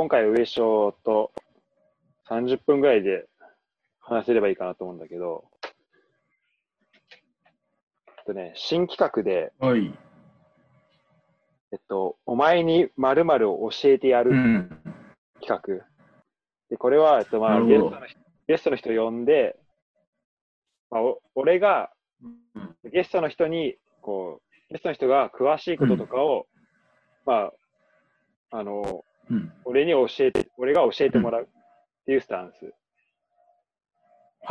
今回上昇と30分ぐらいで話せればいいかなと思うんだけど、えっとね、新企画で、はい。えっと、お前に〇〇を教えてやるうん。企画。で、これは、えっと、まあ、ゲストの人ゲストの人呼んで、まあ、お俺がうんゲストの人に、こう、ゲストの人が詳しいこととかを、まあ、あの、うん。俺に教えて、俺が教えてもらうっていうスタンス。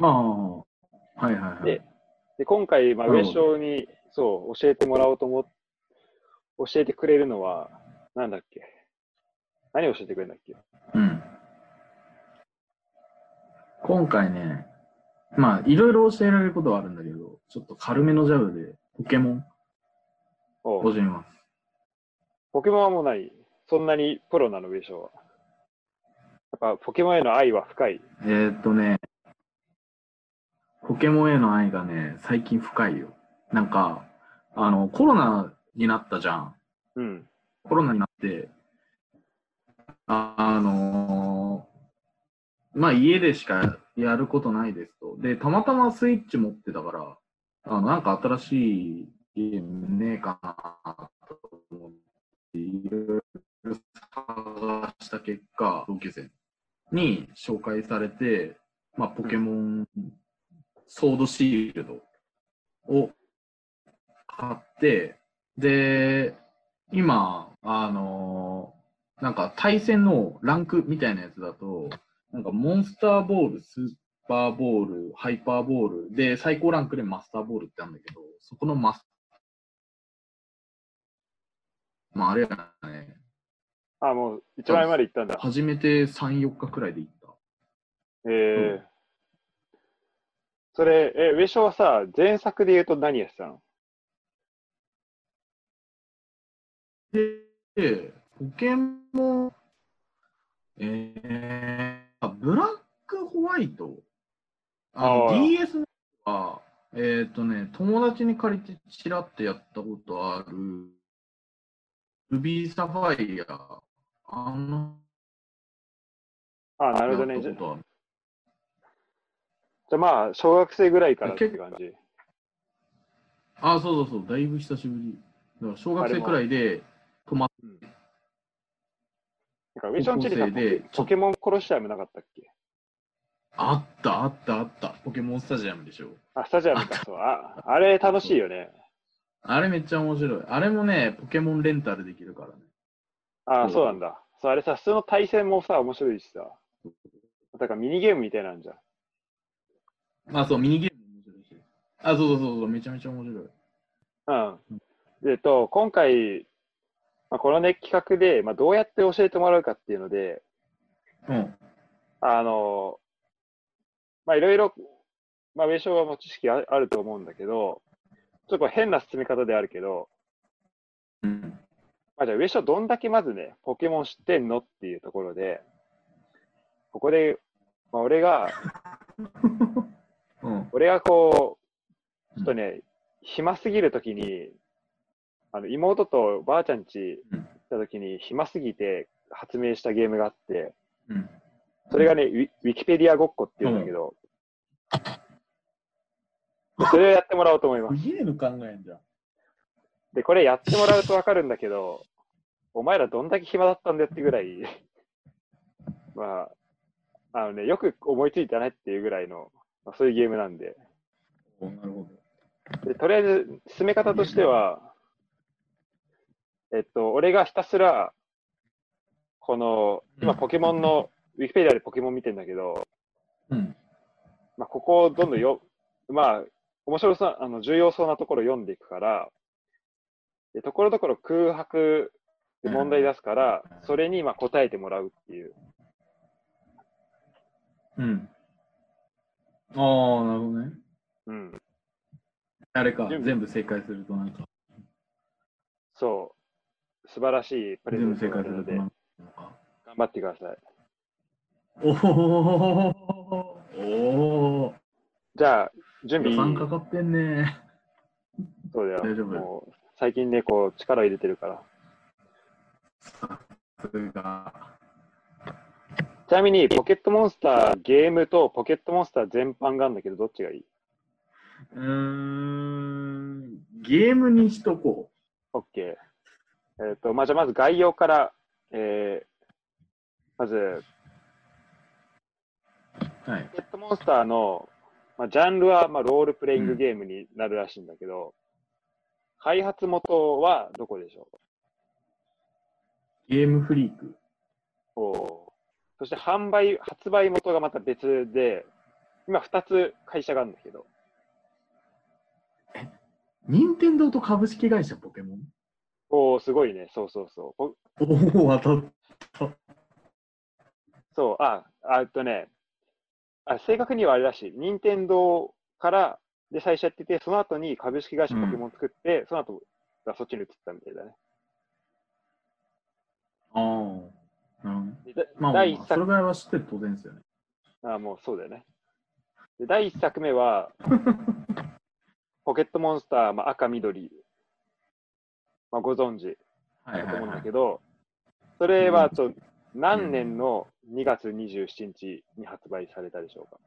はあ。はいはいはい。でで、今回、まあ、上昇に、そう、教えてもらおうと思っ教えてくれるのは、なんだっけ？何を教えてくれるんだっけ？うん。今回ね、まあ、いろいろ教えられることはあるんだけど、ちょっと軽めのジャブで、ポケモン？お教えます。ポケモンはもうない。そんなにプロなの、上昇は。やっぱ、ポケモンへの愛は深い。えー、っとね、ポケモンへの愛がね、最近深いよ。なんか、あの、コロナになったじゃん。うん。コロナになって、ああのーまあ家でしかやることないですと。で、たまたまスイッチ持ってたから、あの、なんか新しいゲームねえかなと思って、いろいろ探した結果、同級生に紹介されて、まあ、ポケモン、ソードシールドを買って、で、今、あのーなんか対戦のランクみたいなやつだと、なんかモンスターボール、スーパーボール、ハイパーボールで、最高ランクでマスターボールってあるんだけど、そこのマス、まああれやね、あ、もう、一番上まで行ったんだ。初めて3、4日くらいで行った。えー。それ、え、上昇はさ、前作で言うと何やってたの？で、ポケモン、えー、あブラックホワイト。あのあー DS は、えっ、とね、友達に借りてちらっとやったことある、ルビーサファイア。あの、あ、なるほどね。じゃあまあ、小学生ぐらいからって感じ。あ、そうそうそう、だいぶ久しぶり。だから小学生くらいで泊まっうん。なんか、上昇の地にさ高校生でポケモンコロシアムなかったっけ？あった、あった、あった。ポケモンスタジアムでしょ。あ、スタジアムか、そう。あ、あれ楽しいよね。あれめっちゃ面白い。あれもね、ポケモンレンタルできるからね。あ、そうそうなんだ。そう、あれさ、普通の対戦もさ、面白いしさ。だからミニゲームみたいなんじゃん。あ、そう、ミニゲームも面白いし。あ、そうそうそうそう、めちゃめちゃ面白い。うん。で、えっと、今回、まあ、このね、企画で、まあ、どうやって教えてもらうかっていうので、うん。あの、まあ、いろいろ、まあ、上昇はもう知識ああると思うんだけど、ちょっと変な進め方であるけど、うん。まあ、じゃあ上昇どんだけまずね、ポケモン知ってんのっていうところで、ここで、まあ、俺が、うん。俺がこう、ちょっとね、暇すぎるときに、あの妹とばあちゃん家うん行ったときに暇すぎて発明したゲームがあって、うん。それがね、ウィウィキペディアごっこっていうんだけど、でそれをやってもらおうと思います。ゲーム考えんじゃん。で、これやってもらうとわかるんだけど、お前らどんだけ暇だったんだよってぐらい、まあ、あのね、よく思いついたねっていうぐらいの、まあ、そういうゲームなんで。おなるほでとりあえず、進め方としては、えっと、俺がひたすら、この、今、うんポケモンの、ウィキペディアでポケモン見てんだけど、ど。うん。まあ、ここをどんどんよ、まあ、面白そう、あの、重要そうなところを読んでいくから、でところどころ空白で問題出すから、うんそれにまあ答えてもらうっていう。うん。ああ、なるほどね。うん。あれか、全部正解するとなんか、そう。素晴らしいプレゼントるので、解するとなんか。頑張ってください。おおおおじゃあ、準予備算、かかってんね。そうだよ。大丈夫最近ね、こう、力を入れてるから。ちなみに、ポケットモンスターゲームとポケットモンスター全般があるんだけど、どっちがいい？うーん、ゲームにしとこ ?OK。えっ、と、まあ、じゃあまず概要から、えー、まず、う。はい。ポケットモンスターの、まあ、ジャンルは、まあ、ロールプレイングゲームになるらしいんだけど、開発元はどこでしょゲームフリーク。うおーそして販売、発売元がまた別で、今2つ会社があるんだけど、任天堂と株式会社ポケモン？おおすごいね、そうそうそう。ポおお、当たった。そう、あ、あえっとね、あ正確にはあれらしい。任天堂からで最初やってて、その後に株式会社ポケモン作って、その後がそっちに移ったみたいだね。ああ。うん。でだまあ、まあ第一まあ、それ作ぐらいは知ってる当然ですよね。あもうそうだよね。で第一作目は、ポケットモンスター、まあ、赤、緑、まあ、ご存知はいはい、だと思うんはい。だけど、それはあと何年の2月27日に発売されたでしょうか。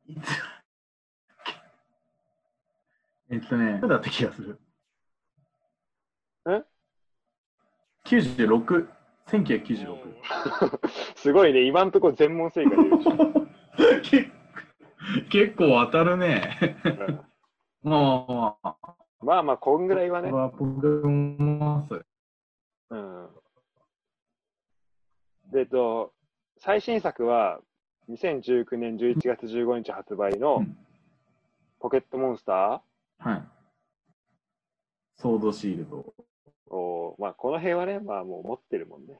いつ えっとね、だった気がする。え ?96。1996。すごいね、今んところ全問正解で。結結構当たるね。うんまあまあまあ。まあまあ、こんぐらいはね。は。うん。で、えっと、最新作は、2019年11月15日発売のうんポケットモンスタはい。ソードシールド。ーを、まあ、この辺はね、まあ、もう持ってるもんね。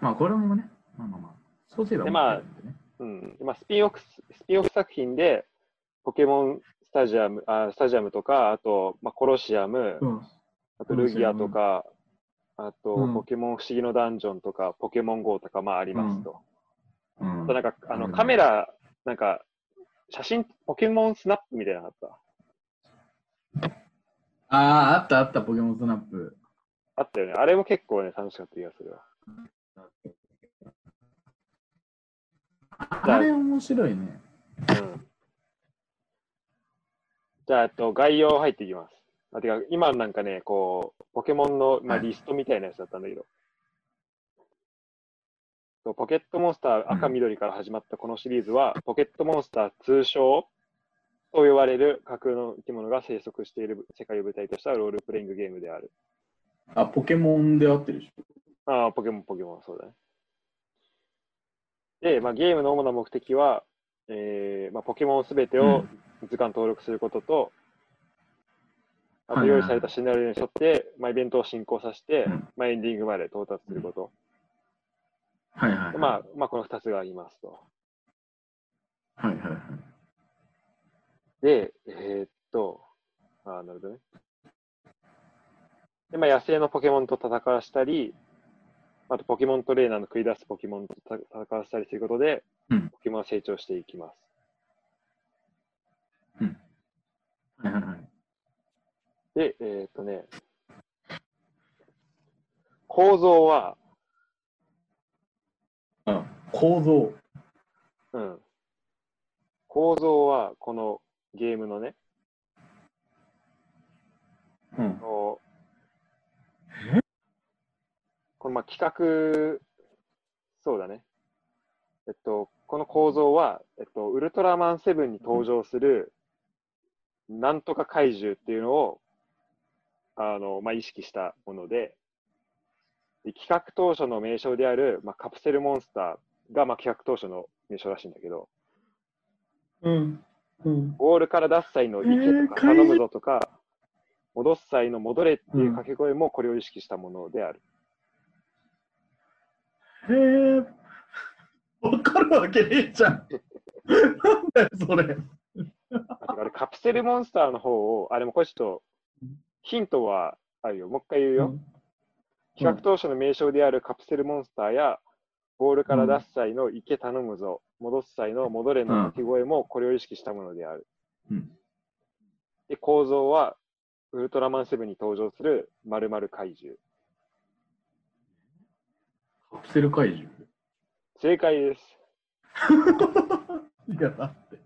まあこれもね、まあまあまあ。ソードシールドは持ってるんでね。うん。まあ、スピンオフ、スピンオフ作品で、ポケモンスタジアム、あスタジアムとか、あと、まあ、コロシアム、うん。あとルギアとか、あと、うんポケモン不思議のダンジョンとか、ポケモン GO とか、まあ、ありますと。うんなんか、あの、カメラ、なんか、写真、ポケモンスナップみたいなのあった。ああ、あったあった、ポケモンスナップ。あったよね。あれも結構ね、楽しかった気がするわ。あれ面白いね。うん。じゃあ、えっと、概要入っていきます。あてか、今なんかね、こう、ポケモンの、まあ、はいリストみたいなやつだったんだけど、ポケットモンスター赤うん緑から始まったこのシリーズは、ポケットモンスター通称と呼ばれる架空の生き物が生息している世界を舞台としたロールプレイングゲームである。あ、ポケモンで合ってるでしょ？ああ、ポケモン、ポケモン、そうだね。で、まあ、ゲームの主な目的は、えーまあ、ポケモンすべてを図鑑登録することと、あとはいはいはい用意されたシナリオに沿って、まあ、イベントを進行させて、うんまあ、エンディングまで到達すること。はいはい、はい。でまあ、まあ、この2つがありますと。はいはいはい。で、えーっと、あーなるほどね。で、まあ、野生のポケモンと戦わしたり、あとポケモントレーナーの繰り出すポケモンと戦わせたりすることで、うんポケモンは成長していきます。はいはいはい。で、えーっとね、構造は、あ構造。うん。構造は、このゲームのね、うん。このまあ企画、そうだね。えっと、この構造は、えっと、ウルトラマンセブンに登場する、なんとか怪獣っていうのを、あの、まあ、意識したもので、で企画当初の名称である、まあ、カプセルモンスターが、まあ、企画当初の名称らしいんだけど、うん。うん。ゴールから出す際の池とか頼むぞとか、戻す際の戻れっていう掛け声もこれを意識したものである。へえ。わかるわけねえじゃん。なんだよ、それ。あれカプセルモンスターの方を、あ、でもこれちょっとヒントはあるよ。もう一回言うよ。企画当初の名称であるカプセルモンスターや、ボールから出す際の池頼むぞ、戻す際の戻れの掛け声もこれを意識したものである。うん。で、構造は、ウルトラマンセブンに登場する〇〇怪獣。カプセル怪獣正解です。いや、だって、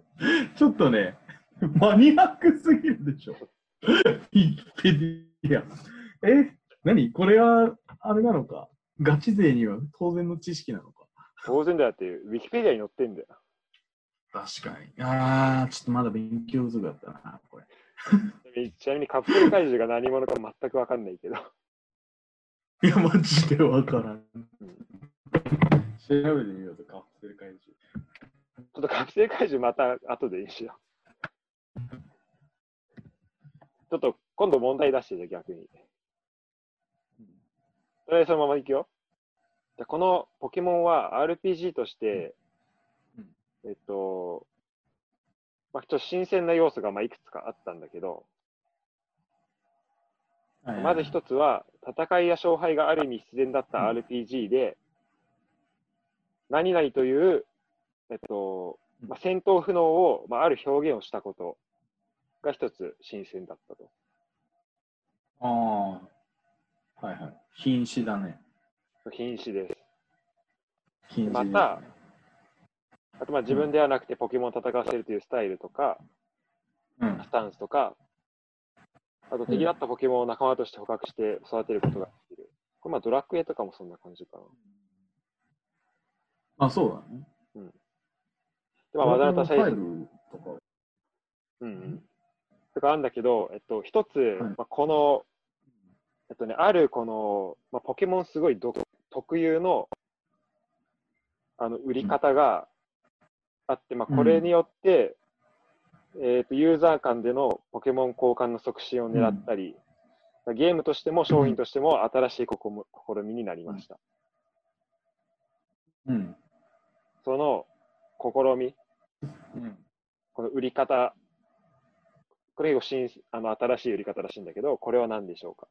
ちょっとね、マニアックすぎるでしょ。ウィキペディア。え、何？これは、あれなのか？ガチ勢には当然の知識なのか？当然だよって、ウィキペディアに載ってんだよ。確かに。あー、ちょっとまだ勉強不足だったな、これ。ちなみにカプセル怪獣が何者か全くわかんないけど。いや、マジでわからん。調べてみようと、カプセル怪獣。ちょっとカプセル怪獣また後でいいしよう。ちょっと今度問題出してじゃ逆に。とりあえずそのままいくよ。じゃこのポケモンは RPG として、えっと、まあ、ちょっと新鮮な要素がまあいくつかあったんだけど、まず一つは、戦いや勝敗がある意味必然だった RPG で、何々という、えっと、まあ、戦闘不能を、まあ、ある表現をしたことが一つ新鮮だったと。ああ、はいはい。瀕死だね。瀕死です。瀕死またあと、まあ自分ではなくてポケモンを戦わせるというスタイルとか、うんスタンスとか、あと敵だったポケモンを仲間として捕獲して育てることができる。これまあドラクエとかもそんな感じかな。あ、そうだね。でまあ、技の多彩さファイルとか。うんうん。とかあるんだけど、えっと、一つ、はいまあ、この、えっとね、あるこの、まあ、ポケモンすごい独特有の、あの、売り方があって、まあ、これによって、えっと、ユーザー間でのポケモン交換の促進を狙ったり、ゲームとしても商品としても新しい試み試みになりました。うん。その試み、うん。この売り方、これ結構新あの新しい売り方らしいんだけど、これは何でしょうか？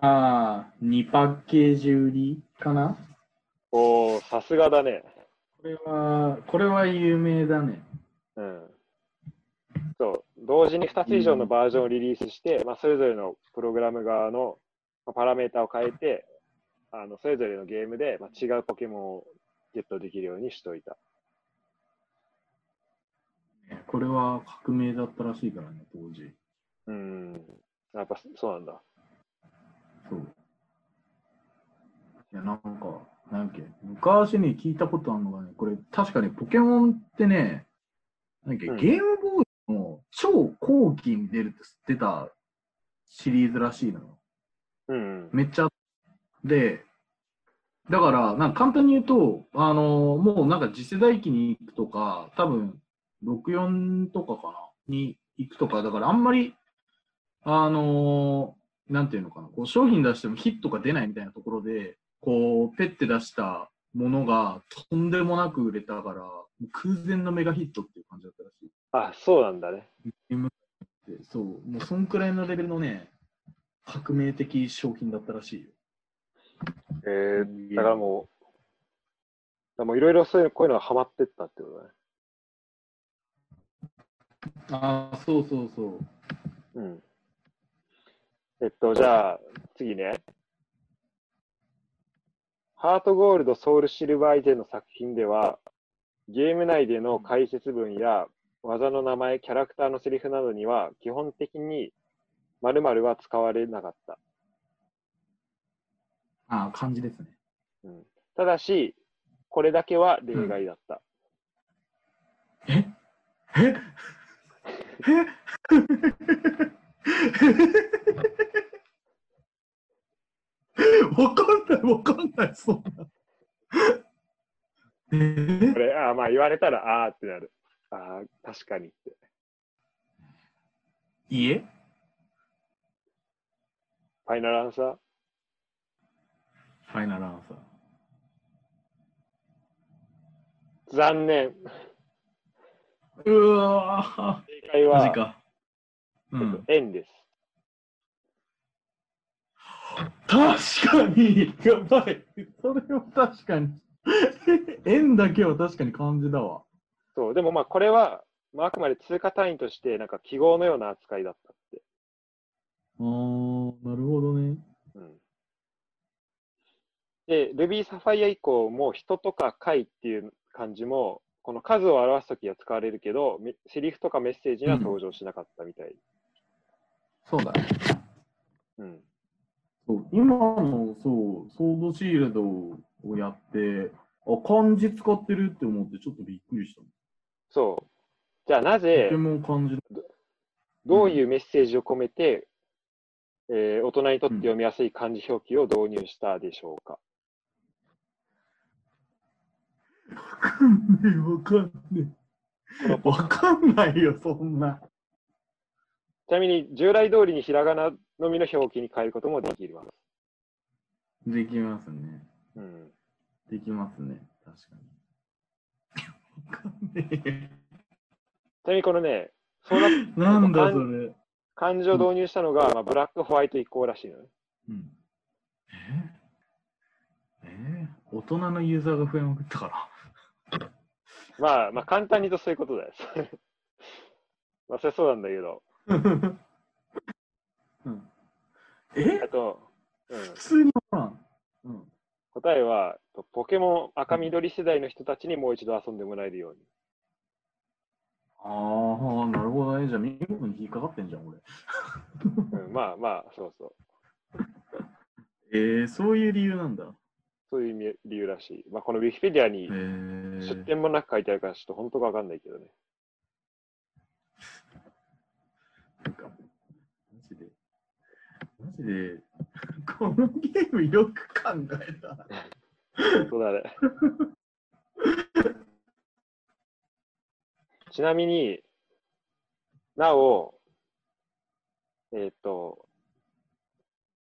ああ、2パッケージ売りかな？おー、さすがだね。これは、これは有名だね。うん。そう、同時に2つ以上のバージョンをリリースして、まあ、それぞれのプログラム側のまあパラメータを変えて、あのそれぞれのゲームで、まあ、違うポケモンをゲットできるようにしといた。これは革命だったらしいからね、当時。うん。やっぱそうなんだ。そう。いや、なんか、なんやっけ、昔に聞いたことあるのがね、これ確かにポケモンってね、なんやっけ、うんゲームボーイの超後期に出るって知ってたシリーズらしいのよ。うん。めっちゃ。で、だから、なんか簡単に言うと、あのもうなんか次世代機に行くとか、多分、64とかかなに行くとか、だからあんまり、あのなんていうのかな、こう商品出してもヒットが出ないみたいなところで、こう、ペッて出したものがとんでもなく売れたから、空前のメガヒットっていう感じだったらしい。あ、そうなんだね。そう、もうそんくらいのレベルのね、革命的商品だったらしいよ。えー、だからもう、もういろいろそういうこういうのがハマってったってことだね。ああ、そうそうそう。うん。えっと、じゃあ、次ね。ハートゴールド、ソウルシルバー以前の作品では、ゲーム内での解説文や技の名前、キャラクターのセリフなどには、基本的に〇〇は使われなかった。ああ、漢字ですね。うん、ただし、これだけは例外だった。え？え？え？わかんない、わかんない、そんな。えこれ、あーまあ言われたら、あーってなる。ああ、確かにって。いえ？ファイナルアンサー？ファイナルアンサー。残念。うわ正解は、か。うん、円です。確かに、やばい。それは確かに。円だけは確かに漢字だわ。そう、でもまあこれは、まあ、あくまで通貨単位として、なんか記号のような扱いだったって。あー、なるほどね。うん。で、Ruby Sapphire 以降も人とか回っていう漢字も、この数を表すときは使われるけど、めセリフとかメッセージには登場しなかったみたい。そうだね。うん。そう今のそう、ソードシールドをやって、あ、漢字使ってるって思ってちょっとびっくりした。そう。じゃあなとぜて、も漢字どういうメッセージを込めて、えー大人にとって読みやすい漢字表記を導入したでしょうか？わかんねえ、わかんねえ。わかんないよ、そんな。ちなみに、従来通りにひらがなのみの表記に変えることもできます。できますね。うん。できますね。確かに。わかんねえ。ちなみにこのね、そうな なんだ漢それ。漢字を導入したのが、まあ、ブラックホワイト移行らしいのね。うん。ええ大人のユーザーが増えまくったから。まあ、まあ、簡単にとそういうことだよ。まあ、それそうなんだけど。うん、え？あと、うん、普通にわからん。うん。答えは、ポケモン赤緑世代の人たちにもう一度遊んでもらえるように。ああ、なるほどね。じゃあ見事に引っかかってんじゃん、俺。うん、まあまあ、そうそう。えー、そういう理由なんだ。そういう理由らしい。まあ、このウィキペディアにえー、出典もなく書いてあるから、ちょっと本当かわかんないけどね。なんか、マジで、マジで、このゲームよく考えたな。本当だね。ちなみになお、えっ、と、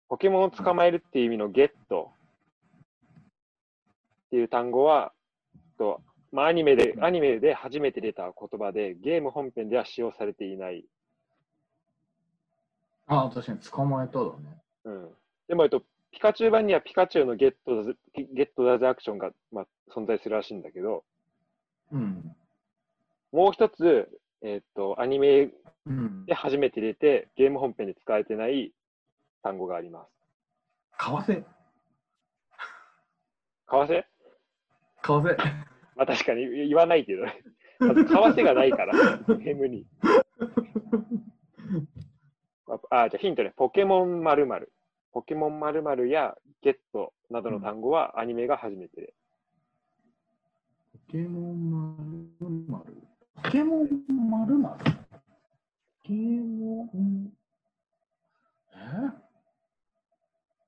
ポケモンを捕まえるっていう意味のゲットっていう単語は、とまあ、アニメで、アニメで初めて出た言葉で、ゲーム本編では使用されていない。ああ、確かに捕まえただね。うん。でも、えっと、ピカチュウ版にはピカチュウのゲットダズ、ゲットダズアクションが、まあ、存在するらしいんだけど、うん。もう一つ、えっと、アニメうんで。初めて出て、ゲーム本編で使えてない単語があります。為替。為替為替。まあ確かに言わないけどね。為替がないから、ゲームに。あ、あじゃあヒントね。ポケモン〇〇。ポケモン〇〇やゲットなどの単語はアニメが初めてで。ポケモンまるまる。ポケモンまるまる。ポケモン？え？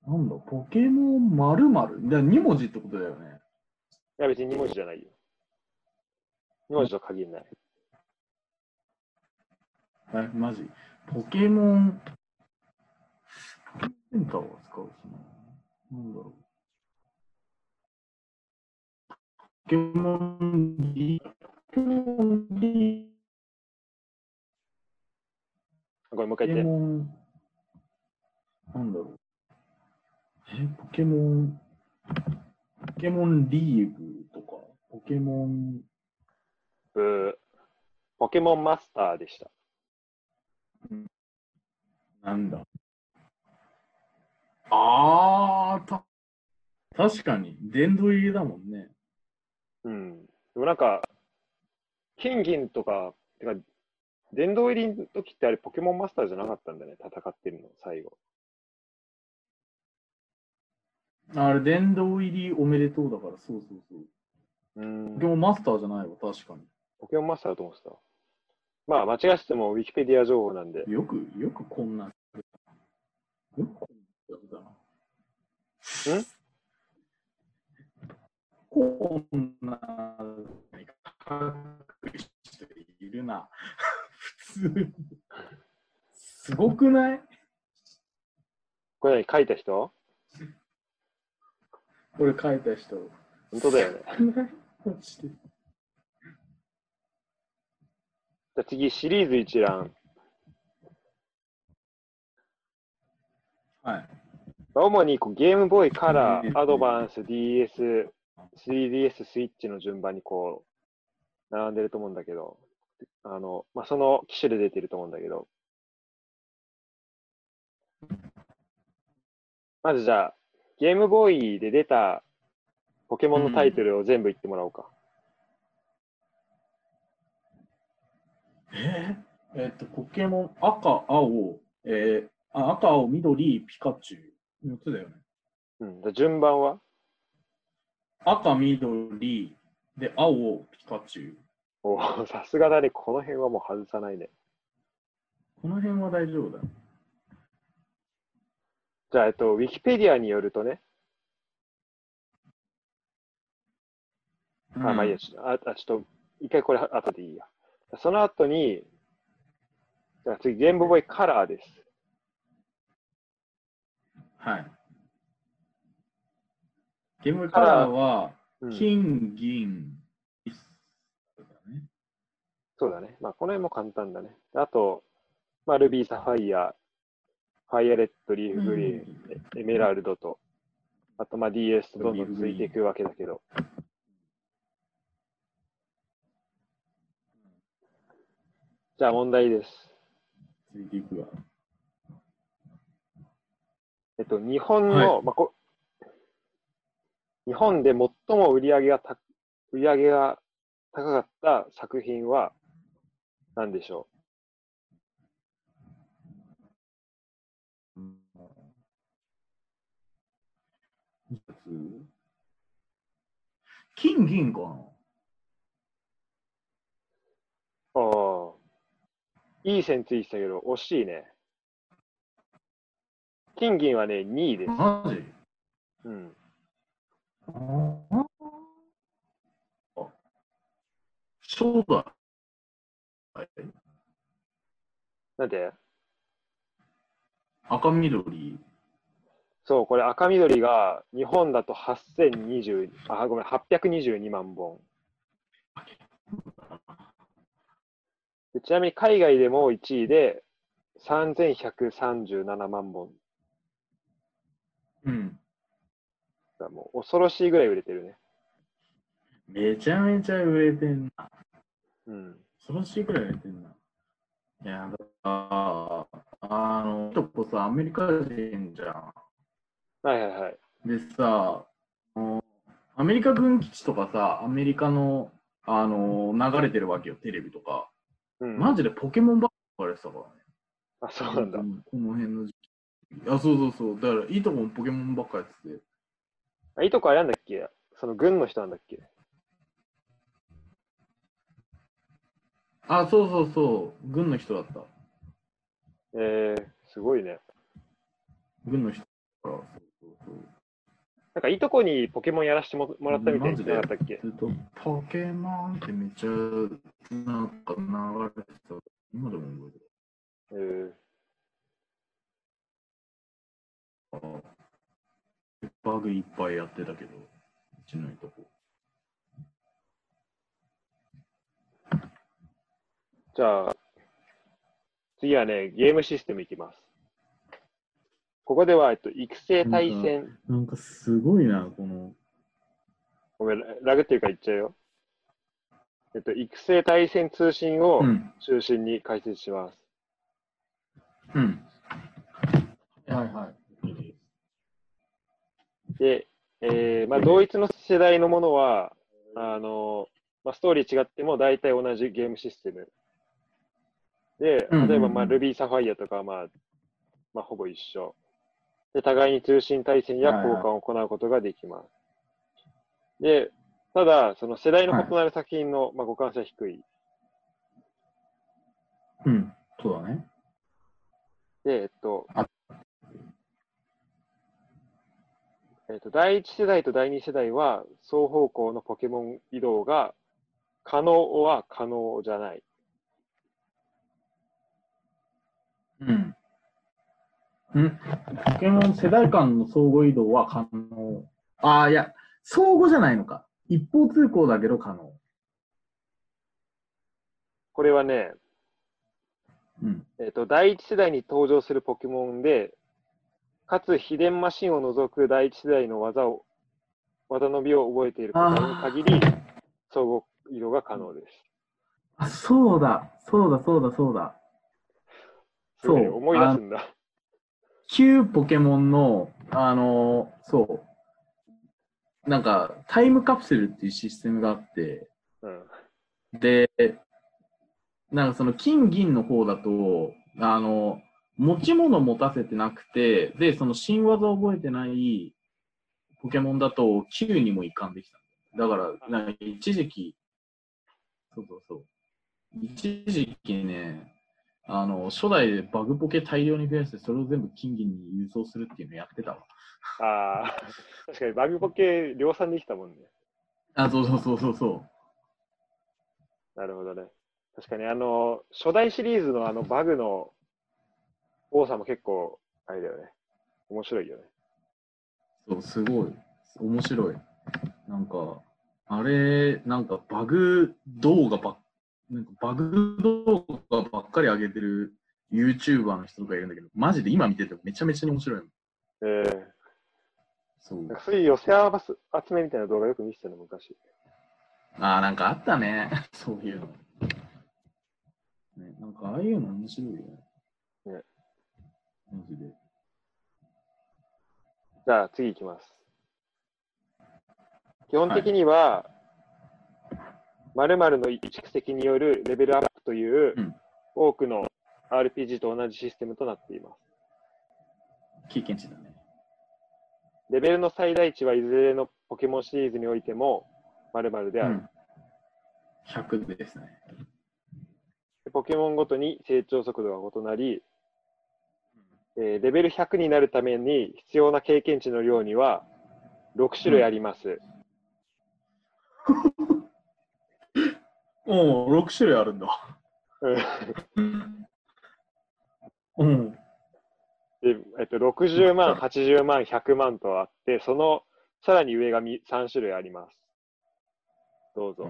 なんだ、ポケモンまるまる。じゃあ2文字ってことだよね。いや別に2文字じゃないよ。2文字と限らない。え、マジ？ポケモン。センターは使うしな。なんだろう。ポケモン D。ポケモン D。ごめん、もう一ポケ回言って。モン。なんだろう。え、ポケモン。ポケモンリーグとか、ポケモン。ポケモンマスターでした。なんだ。あー、た、確かに、殿堂入りだもんね。うん。でもなんか、金銀とか、てか、殿堂入りの時ってあれポケモンマスターじゃなかったんだね、戦ってるの、最後。あれ、殿堂入りおめでとうだから、そうそうそう。うーんポケモンマスターじゃないわ、確かポケモンマスターだと思ってた？まあ、間違っててもウィキペディア情報なんで。に。よく、よくこんな。よくこんな。ん？こんな、いるな。普通に。すごくない？これ何書いた人？これ書いた人。本当だよね。少ないマジで。じゃあ次、シリーズ一覧。はい。主にこうゲームボーイカラうんー、アドバンス、DS、3DS、スイッチの順番にこう、並んでると思うんだけど、あの、まあ、その機種で出てると思うんだけど、まずじゃあ、ゲームボーイで出たポケモンのタイトルを全部言ってもらおうか。えー、えっと、ポケモン、赤、青、えー、あ赤、青、緑、ピカチュウ。4つだよね。うん。じゃあ順番は？赤、緑、で、青、ピカチュウ。おお、さすがだね。この辺はもう外さないね。この辺は大丈夫だ。じゃあ、えっと、ウィキペディアによるとね、あ、まあいいや、あちょっと、一回これ後でいいや。その後に、じゃあ次、ゲームボーイカラーです。はい。ゲームカラーは、うん、金、銀。そうだね。まあ、この辺も簡単だね。あと、まあ、ルビー、サファイア、ファイアレッド、リーフグリーン、エメラルドと、あと、まあ、DS とどんどん続いていくわけだけど。じゃあ、問題です。続いていくわ。えっと、日本の、はいまあこ、日本で最も売り上げがた売り上げが高かった作品は何でしょ金、銀かな？うああ。いい線ついてたけど、惜しいね。金銀はね、2位です。マジ？うん。あそうだ。は？いなんで赤緑。そう、これ赤緑が日本だと8020、あ、ごめん、822万本。でちなみに海外でも1位で3137万本。うん。だもう恐ろしいぐらい売れてるね。めちゃめちゃ売れてんな。うん。恐ろしいくらい売れてんな。いや、だから、あの、とこさ、アメリカ人じゃん。はいはいはい。でさ、あのアメリカ軍基地とかさ、アメリカの、あの、流れてるわけよ、テレビとか。うん、マジでポケモンばっかりしたからね。あ、そうなんだ。この辺の時期。あ、そうそうそう。だから、いいとこもポケモンばっかりやってて。あいいとこあれなんだっけ？その軍の人なんだっけ？あ、そうそうそう。軍の人だった。えー、すごいね。軍の人だから。なんかいいとこにポケモンやらせてももらったみたいなかったっけポケモンってめっちゃなんか流れてた。今でも覚えてる。えー、あペッパーグいっぱいやってたけど、うちのいとこ。じゃあ、次はね、ゲームシステムいきます。ここでは、えっと、育成対戦、なんかすごいな、この。ごめん、ラグっていうか言っちゃうよ。えっと、育成対戦通信をうん。中心に解説します。うん。はいはい。で、えーまあ、同一の世代のものは、あのまあ、ストーリー違っても大体同じゲームシステム。で、例えば、まあ、Ruby Sapphire とかは、まあ、まあ、ほぼ一緒。で、互いに通信対戦や交換を行うことができます。で、ただ、その世代の異なる作品の、まあ、互換性は低い。うん。そうだね。で、えっとあ、えっと、第一世代と第二世代は双方向のポケモン移動が可能は可能じゃない。うん。うん。ポケモン世代間の相互移動は可能。ああ、いや、相互じゃないのか。一方通行だけど可能。これはね、うん。えっと、第一世代に登場するポケモンで、かつ秘伝マシンを除く第一世代の技を、技のびを覚えている方に限り、相互移動が可能です。あ、そうだ。そうだ、そうだ、そうだ。そう思い出すんだ。旧ポケモンの、あのーそう。なんかタイムカプセルっていうシステムがあって、うん。で、なんかその金銀の方だと、あの、持ち物持たせてなくて、で、その新技を覚えてないポケモンだと9にも移管できた。だから、なんか一時期、そうそうそう。一時期ね、あの、初代でバグポケ大量に増やして、それを全部金銀に輸送するっていうのやってたわ。ああ、確かにバグポケ量産できたもんね。あ、そうそうそうそうそう。なるほどね。確かにあの、初代シリーズのあのバグの多さも結構、あれだよね。面白いよね。そう、すごい。面白い。なんか、あれ、なんかバグ動画ばっなんかバグ動画ばっかり上げてる YouTuber の人とかいるんだけど、マジで今見ててめちゃめちゃに面白いの。ええそうなん。かそういう寄せ合わす集めみたいな動画よく見てたの、昔。ああ、なんかあったね。そういうの。ね、なんかああいうの面白いよね。ねマジで。じゃあ次行きます。基本的には、〇〇の蓄積によるレベルアップという、うん多くの RPG と同じシステムとなっています。経験値だね。レベルの最大値はいずれのポケモンシリーズにおいても〇〇である。うん。100ですね。でポケモンごとに成長速度が異なり、えーレベル100になるために必要な経験値の量には6種類あります。おお、6種類あるんだ。うんうん。でえっと、60万、80万、100万とあって、そのさらに上が3種類あります。どうぞ。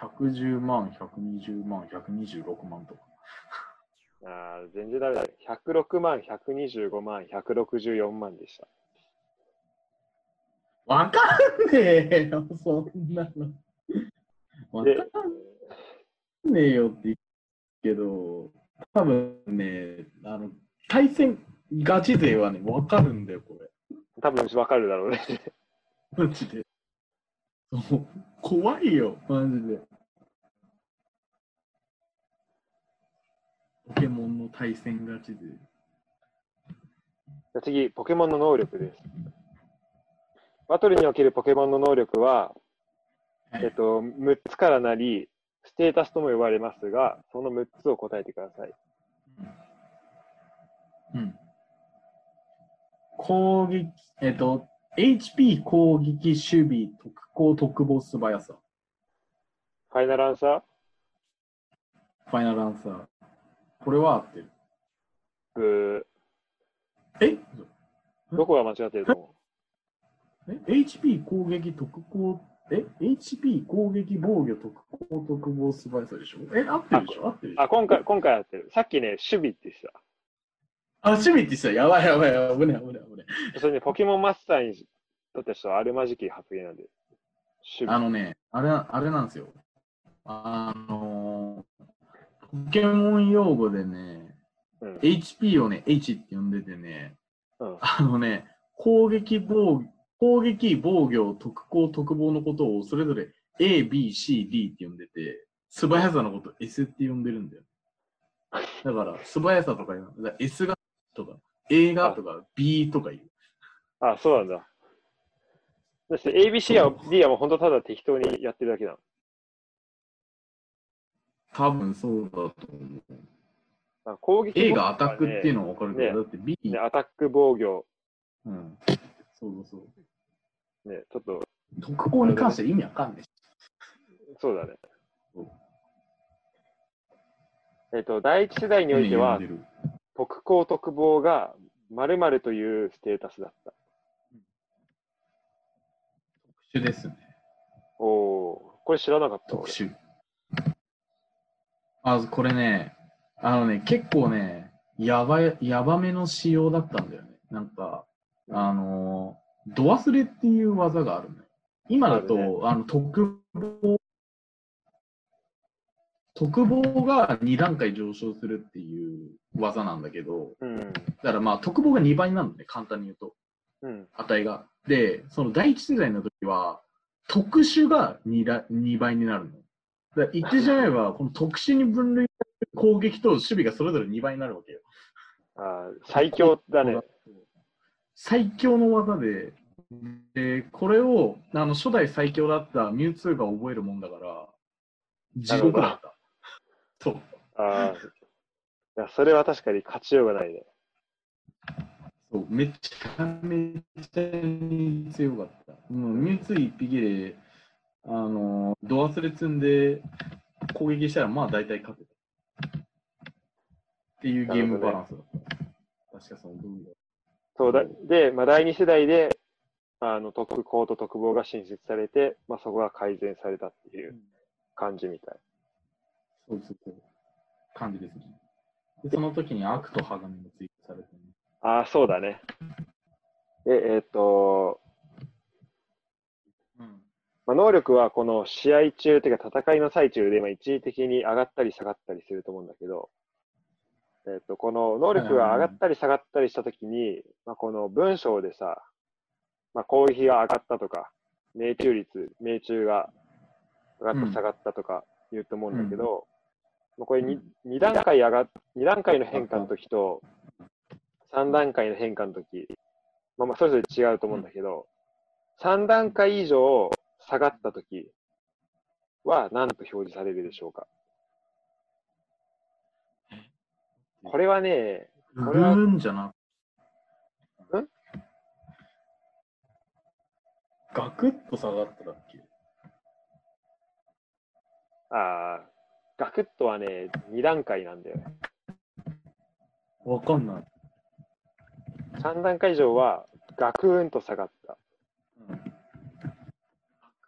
110万、120万、126万とか。あー全然ダメだね。106万、125万、164万でした。わかんねえよ、そんなの。わかでんねえよって言うけど、多分ね、あの、対戦ガチ勢はね、わかるんだよ、これ。多分わかるだろうね。マジで。怖いよ、マジで。ポケモンの対戦ガチ勢。じゃあ次、ポケモンの能力です。バトルにおけるポケモンの能力は、はいえっと、6つからなり、ステータスとも呼ばれますが、その6つを答えてください。うん。攻撃、えっと、HP 攻撃、守備、特攻、特防、素早さ。ファイナルアンサー？ファイナルアンサー。これは合ってる。ブえ？ー。どこが間違ってると思え ?HP 攻撃、特攻、え ?HP 攻撃、防御、特攻、特防、素早さでしょ？え合ってるでしょ？合ってるでしょ？うあ、今回、今回やってる。さっきね、守備って言ってた。あ、守備って言ってた。やばいやばいやばい。危ない危ない危ない。それね、ポケモンマスターにとってはあるまじき発言なんで。守備。あのね、あれ、あれなんですよ。あのポケモン用語でね、うん。HP をね、H って呼んでてね、うんあのね、攻撃防、攻撃、防御、特攻、特防のことをそれぞれ A、B、C、D って呼んでて、素早さのこと S って呼んでるんだよ。だから、素早さとか言う S がとか、A がとか B とか言う。あ、そうなんだ。そして ABC や D はもう本当ただ適当にやってるだけなの。多分そうだと思う。あ攻撃 A がアタックっていうののは分かるけど、ねだって B、ね、アタック防御、うん。そうそう。ね、ちょっと、特攻に関して意味わかんない。そうだね。えっと、第一世代においては特攻特防が〇〇というステータスだった。特殊ですね。おおーこれ知らなかった俺。特殊。あ、これね、あのね、結構ね、やばい、やばめの仕様だったんだよね。なんか、あのー、ド忘れっていう技があるのよ。今だと、あるねあの、特防、特防が2段階上昇するっていう技なんだけど、うん。だからまあ、特防が2倍になるのね、簡単に言うと。うん。値が。で、その第一世代の時は、特殊が 2, ら2倍になるの。だ言ってしまえば、この特殊に分類攻撃と守備がそれぞれ2倍になるわけよ。あー最強だね。最強の技で、でこれをあの初代最強だったミュウツーが覚えるもんだから、地獄だった。そう。ああ。いや、それは確かに勝ちようがないね。そうめちゃめちゃに強かった。もうミュウツー一匹で、あの、ド忘れ積んで攻撃したら、まあ大体勝てた。っていうゲームバランスだった。確かその分野そうだ。で、まあ、第二世代で、あの、特攻と特防が新設されて、まあ、そこが改善されたっていう感じみたい。そうそうそう。感じですね。で、その時に悪と鋼も追加されてね。ああ、そうだね。で、えっ、と、うん。まあ、能力はこの試合中っていうか戦いの最中で、まあ、一時的に上がったり下がったりすると思うんだけど、えっ、と、この能力が上がったり下がったりしたときに、まあ、この文章でさ、まあ、攻撃が上がったとか、命中率、命中が上がったうん下がったとか言うと思うんだけど、まあこれにうん。2段階上がっ、2段階の変化の時と、3段階の変化の時、まあ、まあそれぞれ違うと思うんだけど、3段階以上下がった時は何と表示されるでしょうか？これはね、グこれはーンじゃなくん？ガクッと下がっただっけ？ああ、ガクッとはね、2段階なんだよね。わかんない。3段階以上はガクーンと下がった。うん。ガ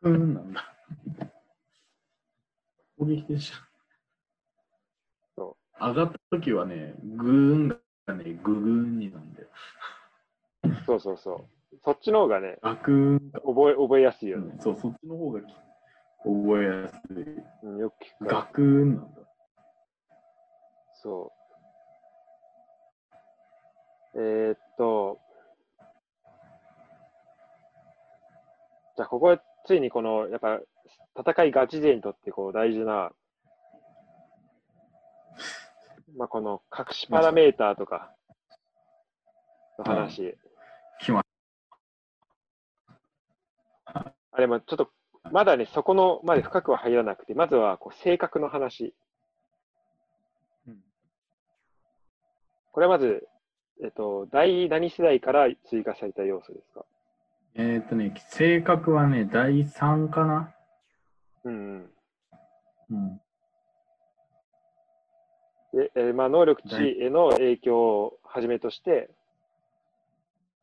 クーンなんだ。攻撃でしょ。そ上がった時はね、グーンがね、ググーンになんだよ。そうそうそう。そっちの方がね、ガクーンが、覚え、覚えやすいよね。そう、そっちの方がき覚えやすい。うん、よく聞くガクーンなんだ。そう。えーっと、じゃあ、ここでついにこの、やっぱ、戦いガチ勢にとってこう大事な、まあ、この隠しパラメーターとかの話。あれもちょっと、まだね、そこのまで深くは入らなくて、まずはこう性格の話。うんこれはまず、えっと、第何世代から追加された要素ですか？えーっとね、性格はね、第3かなうんうん。うん。で、えーまあ、能力値への影響をはじめとして、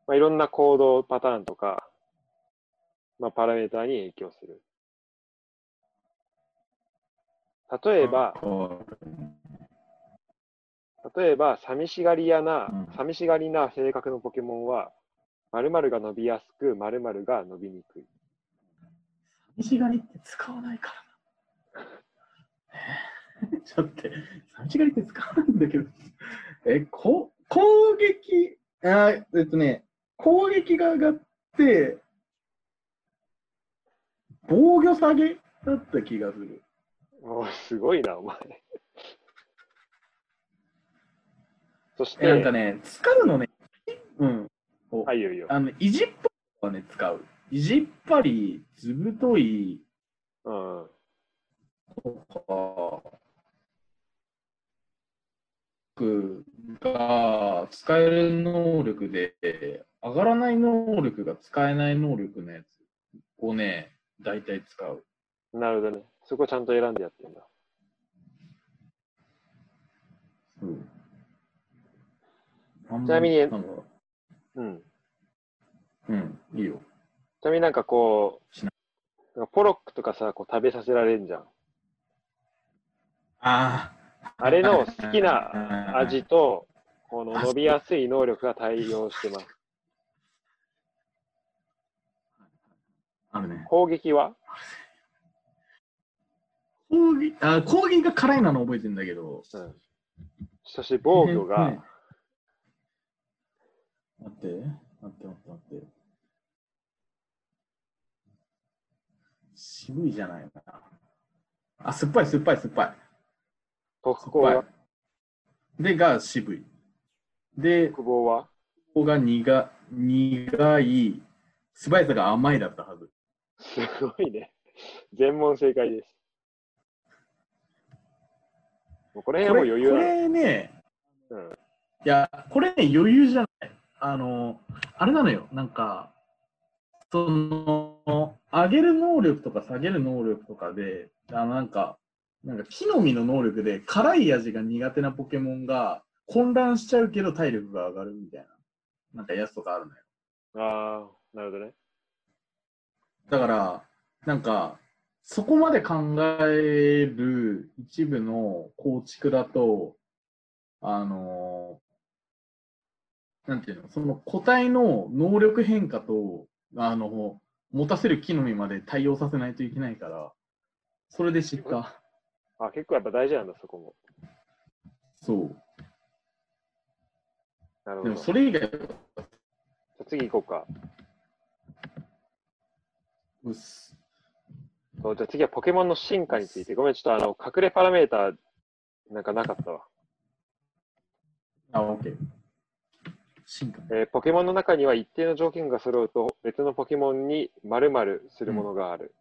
まあ、いろんな行動パターンとか、まあ、パラメーターに影響する。例えば、例えば、寂しがり屋な、うん寂しがりな性格のポケモンは、〇〇が伸びやすく、〇〇が伸びにくい。寂しがりって使わないからな。え ちょっと寂しがりって使わないんだけど。え、こ攻撃、あえっとね、攻撃が上がって、防御下げだった気がする。おーすごいな、お前。そして、えなんかね、使うのね、うん。はい、いいよいいよ。あの、意地っぽいはね、使う。意地っぱり、ずぶとい、うん。とか、が使える能力で、上がらない能力が使えない能力のやつをね、大体使う。なるほどね。そこちゃんと選んでやってんだ。うん、ちなみにうん。うん、いいよ。ちなみになんかこう、ポロックとかさ、こう食べさせられるじゃん。あああれの好きな味と、この伸びやすい能力が対応してます。あるね。攻撃は？攻撃あ攻撃が辛いなの覚えてんだけど。うん、し防御が、ね。待って、待って、待って、待って。渋いじゃないかな。あ、酸っぱい、酸っぱい、酸っぱい。特攻は？で、が渋い。で、特防は？ここが苦苦い、素早さが甘いだったはず。すごいね。全問正解です。もうこの辺はもう余裕こ。れね、うん、いや、これね、余裕じゃない。あの、あれなのよ。なんか、その、上げる能力とか下げる能力とかで、あの、なんか、なんか木の実の能力で辛い味が苦手なポケモンが混乱しちゃうけど体力が上がるみたいな、なんかやつとかあるのよ。ああ、なるほどね。だから、なんか、そこまで考える一部の構築だと、あのなんていうの、その個体の能力変化と、あの、持たせる木の実まで対応させないといけないから、それで知った。あ結構やっぱ大事なんだ、そこも。そう。なるほど。でもそれ以外は、じゃあ次行こうか。うっす。そうじゃあ次はポケモンの進化について。ごめん、ちょっとあの、隠れパラメーターなんかなかったわ。あ、オッケー。進化。えーポケモンの中には一定の条件が揃うと別のポケモンに〇〇するものがある。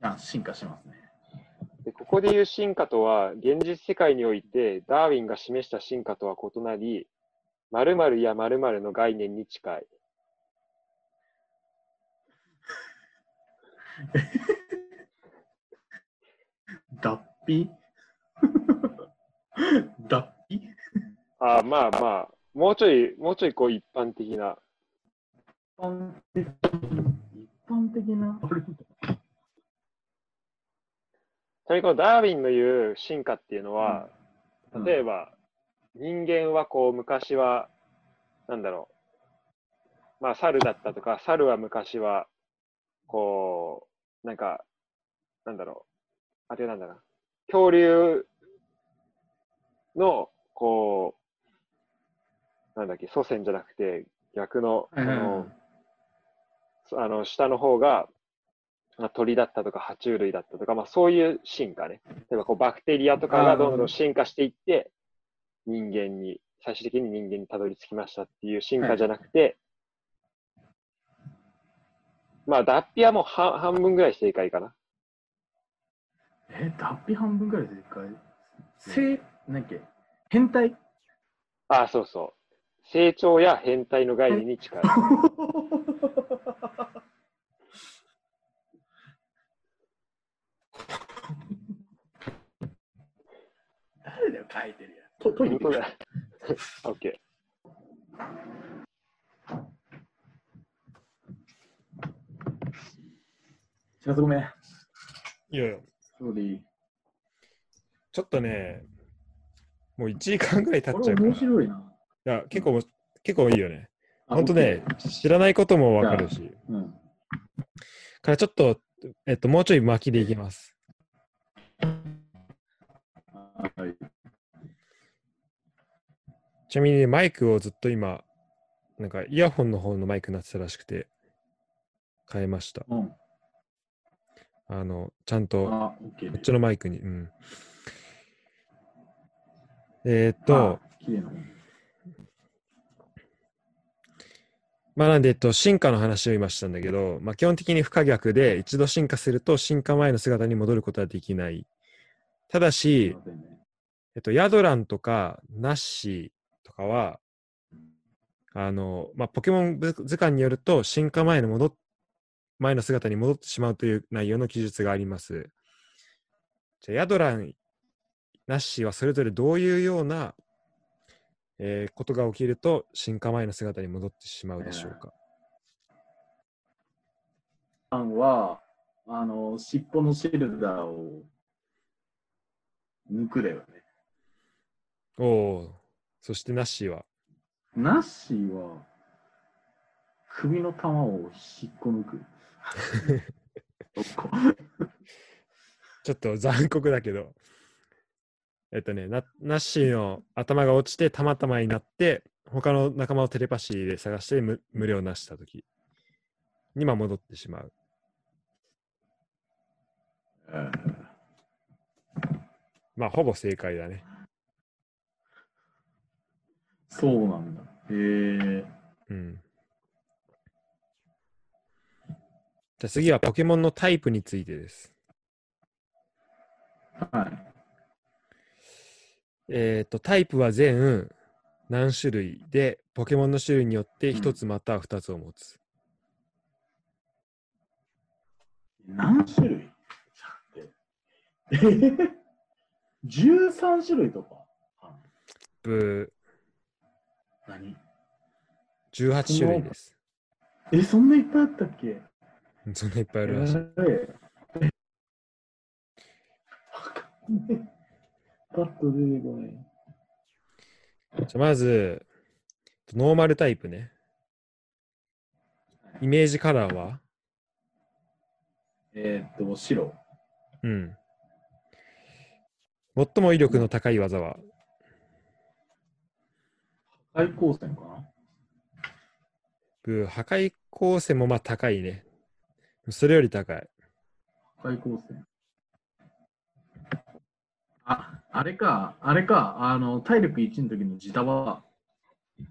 あ、進化しますね。でここでいう進化とは、現実世界においてダーウィンが示した進化とは異なり、〇〇や〇〇の概念に近い。脱皮？脱皮？あーまあまあ、もうちょい、もうちょいこう一般的な。一般的 一般的な？ちなみにこのダーウィンの言う進化っていうのは、例えば、人間はこう昔は、なんだろう、まあ猿だったとか、猿は昔は、こう、なんか、なんだろう、あれなんだな、恐竜の、こう、なんだっけ、祖先じゃなくて、逆の、あの、あの下の方が、まあ、鳥だったとか爬虫類だったとか、まあ、そういう進化ね。例えばこうバクテリアとかがどんどん進化していって、人間に、最終的に人間にたどり着きましたっていう進化じゃなくて、まあ、脱皮はもう半半分ぐらい正解かな。え、脱皮半分ぐらい正解？せ、なんだっけ？変態？ああ、そうそう。成長や変態の概念に近い。誰だよ、書いてるやつ。と、と本当だ。オッケ知らせごめん。いやいや、そうでいい。ちょっとね、もう1時間ぐらい経っちゃうから。い面白いな。や、結構結構いいよね。あ本当ね、知らないこともわかるし。うん。からちょっと、えっと、もうちょい巻きでいきます。はい。ちなみにね、マイクをずっと今、なんかイヤホンの方のマイクになってたらしくて、変えました。うん。あの、ちゃんと、こっちのマイクに。うん。えーっと。まあなんで、えっと、進化の話を今したんだけど、まあ基本的に不可逆で、一度進化すると進化前の姿に戻ることはできない。ただしえっと、ヤドランとかナッシかは、あの、まあ、ポケモン図図鑑によると、進化前の戻っ前の姿に戻ってしまうという内容の記述があります。じゃあ、ヤドラン、ナッシーはそれぞれどういうような、えーことが起きると進化前の姿に戻ってしまうでしょうか？さんは、あの、尻尾のシェルダーを抜くだよね。おおー。そしてナッシーは？ナッシーは、首の玉を引っこ抜く。ちょっと残酷だけど。えっとね、ナナッシーの頭が落ちてたまたまになって、他の仲間をテレパシーで探して無無料をなしたときにまあ戻ってしまう。えーまあ、ほぼ正解だね。そうなんだ。へえ。うん。じゃあ次はポケモンのタイプについてです。はい。えっ、と、タイプは全何種類で、ポケモンの種類によって1つまたは2つを持つ。何種類？えー ?13 種類とか。あブ何？ー18種類です。え、そんないっぱいあったっけ？うんそんないっぱいあるらしい。えーわかんねえパッと出てこない。じゃあまず、ノーマルタイプね。イメージカラーは？えーっと、白。うん。最も威力の高い技は？対抗戦かな？ブー破壊光線もまあ高いね。それより高い。対抗戦。あ、あれか、あれか、あの、体力1の時の自タバ。い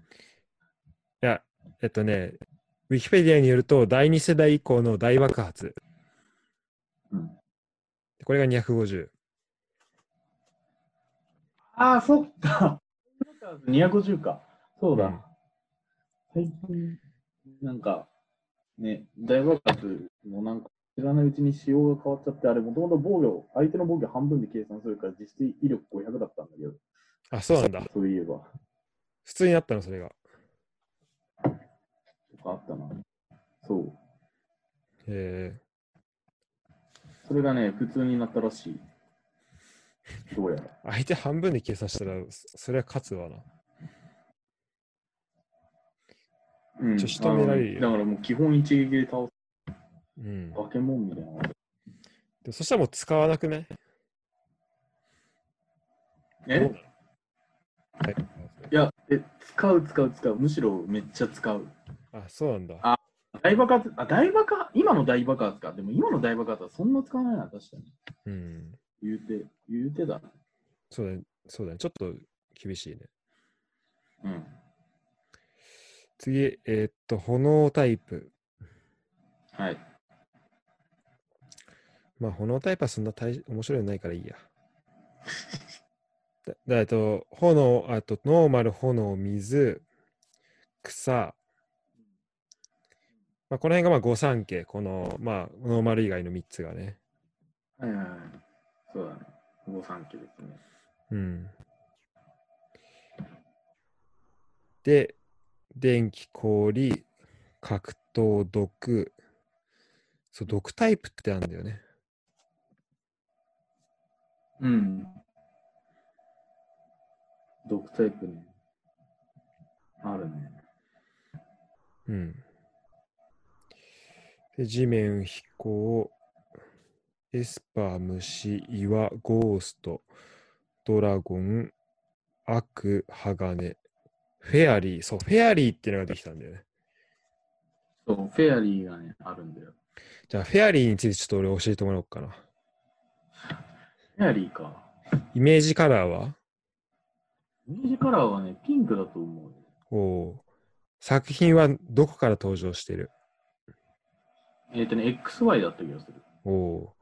や、えっとね、ウィキペディアによると、第2世代以降の大爆発。うん。これが250。ああ、そっか。250か。そうだ。うん最近、なんか、ね、大爆発もなんか、知らないうちに仕様が変わっちゃって、あれ、もともと防御、相手の防御半分で計算するから、実質威力500だったんだけど、あ、そうなんだ。そういえば、普通になったの、それが。とかあったな。そう。へそれがね、普通になったらしい。どうやら。え。相手半分で計算したら、そそれは勝つわな。うんちょ仕留められるよだからもう基本一撃で倒すうん。化け物みたいな。でそしたらもう使わなくない？え？はいいやえ、使う使う使う。むしろめっちゃ使う。あ、そうなんだ。あ大爆発、あ、大爆発、今の大爆発か。でも今の大爆発はそんな使わないな、確かに。うん。言うて、言うてだね。そうだね。そうだね。ちょっと厳しいね。うん。次、えーっと、炎タイプ。はい。まあ、炎タイプはそんな大面白いのないからいいや。だだえっと、炎、あと、ノーマル、炎、水、草。まあ、この辺がまあ御三家、この、まあ、ノーマル以外の3つがね。はいはいはい。そうだね。御三家ですね。うん。で、電気、氷、格闘、毒。そう、毒タイプってあるんだよね。うん。毒タイプね。あるね。うん。で、地面、飛行、エスパー、虫、岩、ゴースト、ドラゴン、悪、鋼、フェアリー。そう、フェアリーっていうのができたんだよね。そう、フェアリーがね、あるんだよ。じゃあ、フェアリーについてちょっと俺教えてもらおうかな。フェアリーか。イメージカラーは？イメージカラーはね、ピンクだと思う。おおー。作品はどこから登場してる？えっ、とね、XY だった気がする。おお。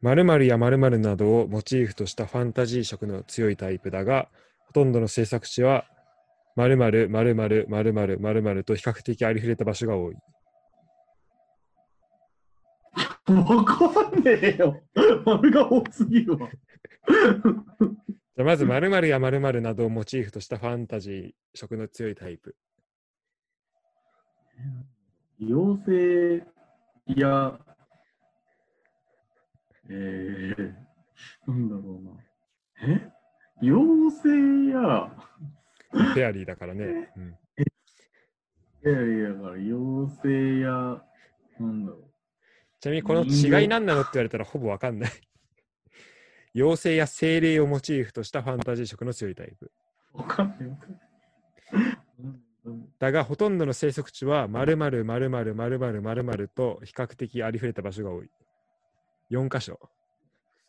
〇〇や〇〇などをモチーフとしたファンタジー色の強いタイプだが、ほとんどの制作地は〇〇〇〇〇〇〇〇と比較的ありふれた場所が多い。わかんねえよ。丸が多すぎるわ。じゃあまず〇〇や〇〇などをモチーフとしたファンタジー色の強いタイプ。妖精や、えー、なんだろうな。え？妖精や、フェアリーだからね。うん、いやいや、だから妖精や、なんだろう。ちなみにこの違い何なのって言われたらほぼわかんない。妖精や精霊をモチーフとしたファンタジー色の強いタイプ。わかんない。う んだが、ほとんどの生息地は〇〇〇〇〇〇〇〇と比較的ありふれた場所が多い。4箇所。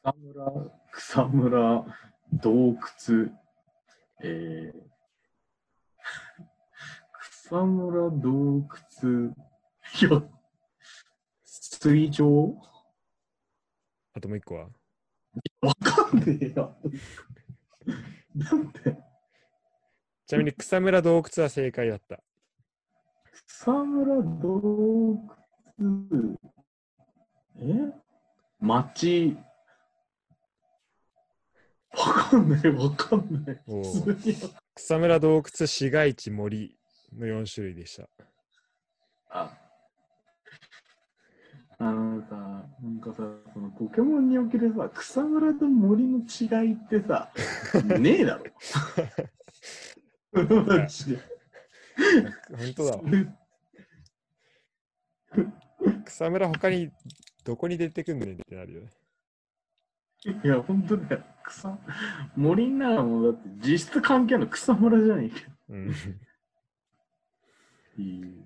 草むら、草むら、洞窟、えー、草むら、洞窟、いや、水上あともう一個は？わかんねえよ。なんで？ちなみに草むら洞窟は正解だった。草むら洞窟、え？町、わかんない、わかんない。お普ー通に草むら洞窟、市街地、森の4種類でした。ああのさ、なんかさ、そのポケモンにおけるさ、草むらと森の違いってさ、ねえだろ。マジで。本当だわ。草むら他にどこに出てくんねんってなるよね。いや、本当だよ。草、森の中もだって実質関係の草むらじゃねえかよ。うん、いい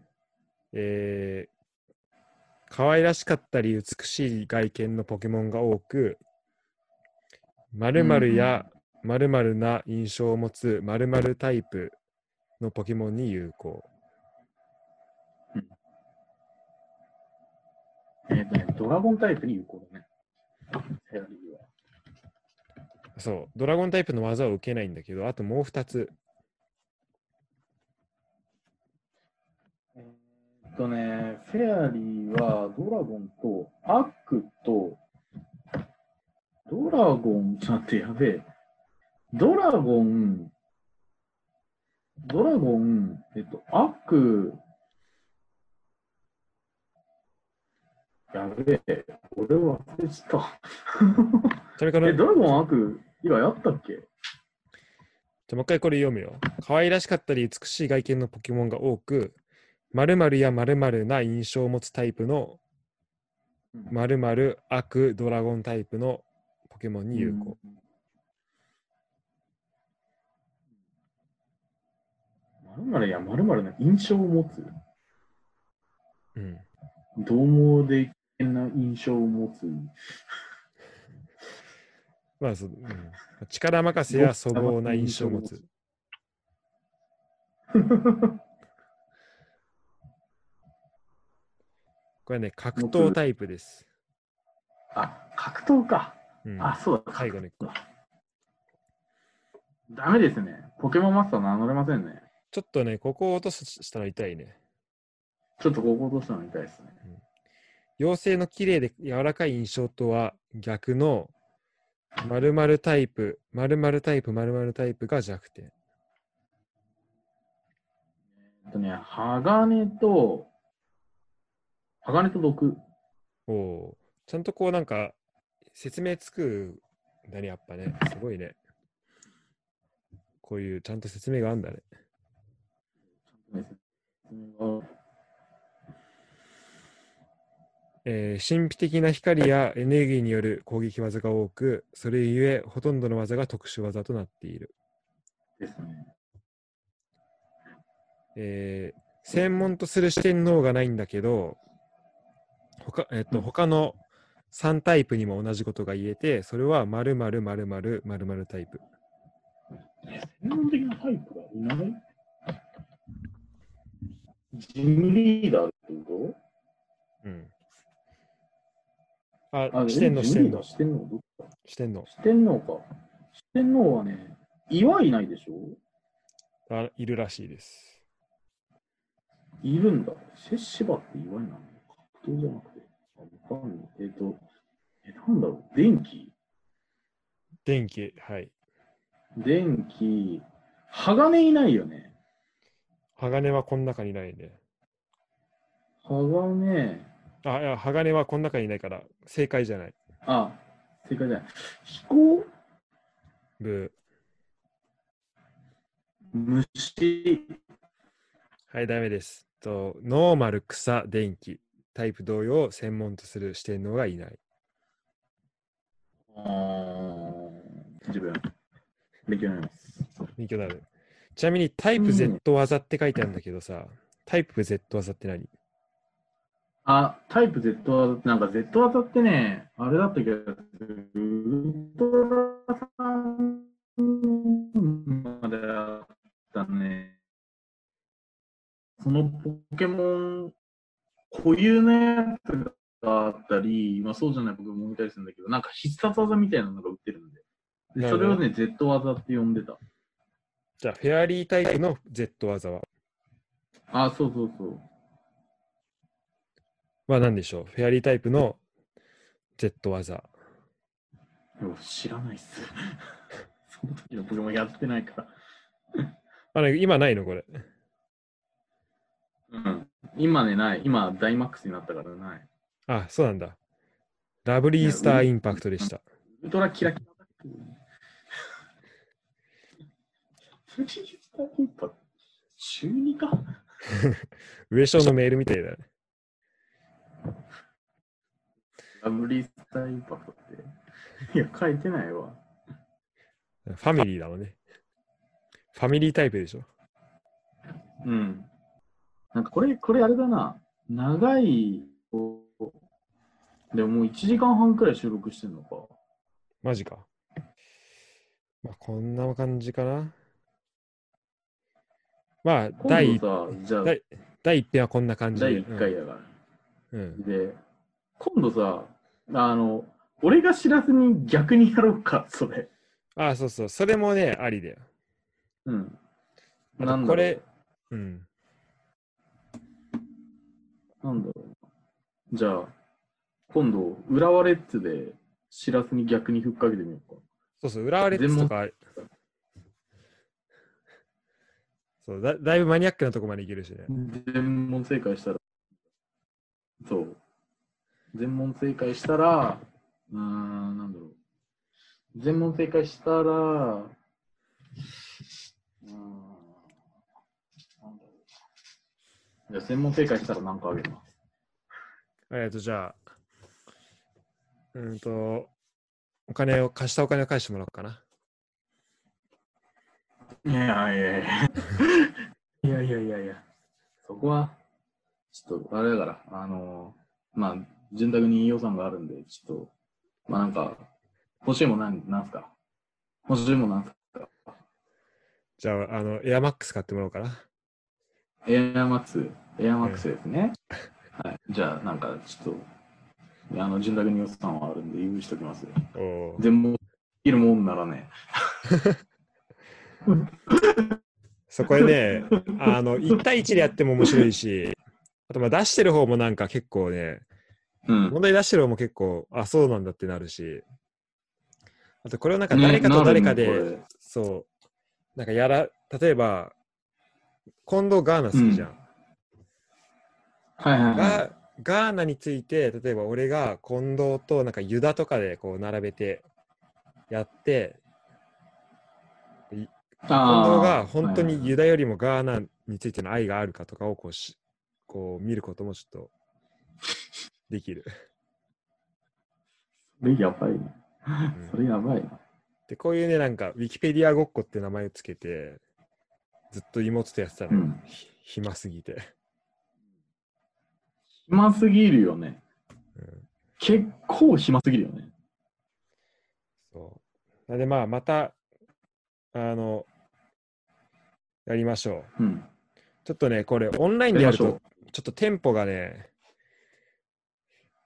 えー、可愛らしかったり美しい外見のポケモンが多く、〇〇や〇〇な印象を持つ〇〇タイプのポケモンに有効。えっ、とね、ドラゴンタイプに有効だね。フェアリーは。そう、ドラゴンタイプの技を受けないんだけど、あともう2つ。えっとね、フェアリーはドラゴンとアックと、ドラゴン、ちょっと待って、やべえ。ドラゴン、ドラゴン、えっと、アック、やべえ、俺忘れ。ちなみにこのえ、ドラゴンアック？以外あったっけ？じゃあもう一回これ読むよ。可愛らしかったり美しい外見のポケモンが多く、〇〇や〇〇な印象を持つタイプの〇〇悪ドラゴンタイプのポケモンに有効。まるまるやまるまるな印象を持つ？うん。獰猛で危険な印象を持つ？まあそ、うん、力任せや粗暴な印象を持つ。これね、格闘タイプです。あ、格闘か。うん、あ、そうだ。最後の一個格闘だダメですね。ポケモンマスター名乗れませんね。ちょっとね、ここを落としたら痛いね。ちょっとここ落としたの痛いですね。妖精の綺麗で柔らかい印象とは逆の〇〇タイプ、〇〇タイプ、〇〇タイプが弱点。えっとね、鋼と、鋼と毒。おおーちゃんとこうなんか説明つくんだね、やっぱね。すごいね。こういうちゃんと説明があるんだね。えー神秘的な光やエネルギーによる攻撃技が多く、それゆえほとんどの技が特殊技となっている。ですね。えー専門とする四天王がないんだけど、他,、えっとうん他の3タイプにも同じことが言えて、それは〇〇〇〇〇〇タイプ。専門的なタイプがいない？ジムリーダーってこうん。あ四天王、四天王四天王四天王。四天王か。四天王はね、岩いないでしょ？あいるらしいです。いるんだ。シェシバって岩いなの？格闘じゃなくて。あわかんない。えっ、と、え、なんだろう？電気？電気、はい。電気、鋼いないよね。鋼はこの中にないね。鋼、あ、いや、鋼はこの中にいないから、正解じゃない。あ、正解じゃない。飛行、ブ虫、ー。はい、ダメです。と、ノーマル、草、電気。タイプ同様を専門とする四天王がいない。あー自分、勉強になります。勉強になる。ちなみにタイプ Z 技って書いてあるんだけどさ、タイプ Z 技って何？あ、タイプ Z 技って、なんか Z 技ってね、あれだった気がする。ウルトラさんまであったね。そのポケモン固有のやつがあったり、まあそうじゃないポケモンもいたりするんだけど、なんか必殺技みたいなのが売ってるんで。でそれをね、Z 技って呼んでた。じゃあ、フェアリータイプの Z 技は、あ、そうそうそう。は何でしょうフェアリータイプの Z 技。でも知らないっす。その時のポケモンやってないから。あれ、今ないの？これ。うん。今ね、ない。今、ダイマックスになったからない。あ、そうなんだ。ラブリースターインパクトでした。ウルトラキラキラだけどね。ウルトラキラキラ中2か上昇のメールみたいだね。ラブリースターインパクトって。いや、書いてないわ。ファミリーだもんね。ファミリータイプでしょ。うん。なんかこれ、これあれだな。長い、こうでももう1時間半くらい収録してんのか。マジか。まあ、こんな感じかな。まあ、第一今度さ、じゃあ、第第一編はこんな感じで。第1回だから。うん。うんで、今度さ、あの、俺が知らずに逆にやろうか、それ。あそうそう。それもね、ありだよ。うん。なんこれ、うん。なんだろう。じゃあ、今度、浦和レッズで、しらすに逆にふっかけてみようか。そうそう、浦和レッズとか、そうだ、だいぶマニアックなとこまでいけるしね。全問正解したら、そう。全問正解したら、うーん、なんだろう。全問正解したら、うーん、なんだろう。じゃあ、全問正解したら何かあげます。えっと、じゃあ、うんと、お金を、貸したお金を返してもらおうかな。いやいやいやいや。いやいやいやいや。そこは、ちょっと、あれだから、あのー、まあ、潤沢に予算があるんで、ちょっと、まあなんか、欲しいもんなんなんすか？欲しいもんなんすか？じゃあ、あの、エアマックス買ってもらおうかな。エアマックス、エアマックスですね。はい。じゃあ、なんか、ちょっと、あの、潤沢に予算はあるんで、用意しておきます全部、できるもんならね。そこでね、あの、1対1でやっても面白いし、あと、まあ、出してる方もなんか結構ね、うん。問題出してる方も結構、あ、そうなんだってなるし、あと、これをなんかね誰かと誰かで、ねそう、なんかやら、例えば、近藤ガーナ好きじゃん。はいはいはい。ガガーナについて、例えば俺が近藤となんかユダとかでこう並べてやって、近藤が本当にユダよりもガーナについての愛があるかとかをこうしこう見ることもちょっとできる。それやばいね。んそれやばいな。で、こういうね、なんか、ウィキペディアごっこって名前をつけて、ずっと妹とやってたの、うんひ暇すぎて。暇すぎるよね。うん、結構暇すぎるよね。そう。なんで、まあ、また、あの、やりましょう。うん。ちょっとね、これ、オンラインでやると、ちょっとテンポがね、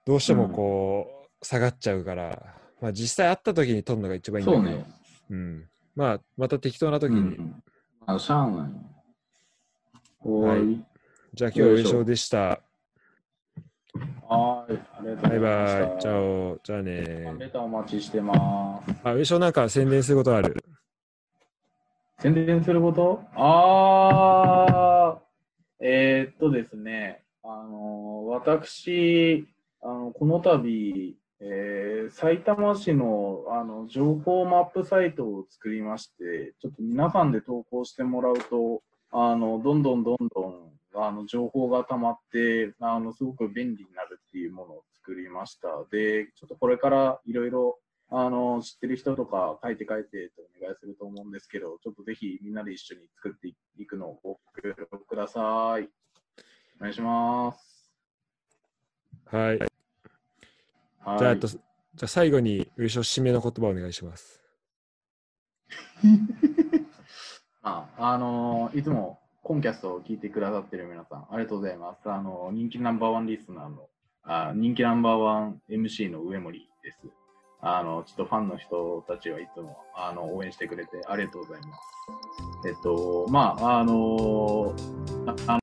どうしてもこう、下がっちゃうから、まあ、実際会った時に撮るのが一番いいんだけど、そうね。うん。まあ、また適当な時に、うん。あ、しゃあない。おーい。じゃあ今日は優勝でした。はーい。ありがとうござバイいました。 Bye. チャオ。じゃあねレターお待ちしてます。あ、優勝なんか宣伝することある？宣伝すること？あー、えー、っとですね、あの、私、あの、この度、えー、埼玉市の、あの、情報マップサイトを作りまして、ちょっと皆さんで投稿してもらうと、あの、どんどんどんどん、あの、情報が溜まって、あの、すごく便利になるっていうものを作りました。で、ちょっとこれからいろいろあの、知ってる人とか書いて書いてとお願いすると思うんですけど、ちょっとぜひみんなで一緒に作っていくのをご協力ください。お願いします。はい。はいじゃあ、あと、じゃあ最後に、優勝締めの言葉をお願いします。まあ、あのいつもコンキャストを聞いてくださってる皆さん、ありがとうございます。あの人気ナンバーワンリスナーの、あ人気ナンバーワン MC の上森です。あの、ちょっとファンの人たちはいつもあの応援してくれてありがとうございます。えっと、まあ、あのああの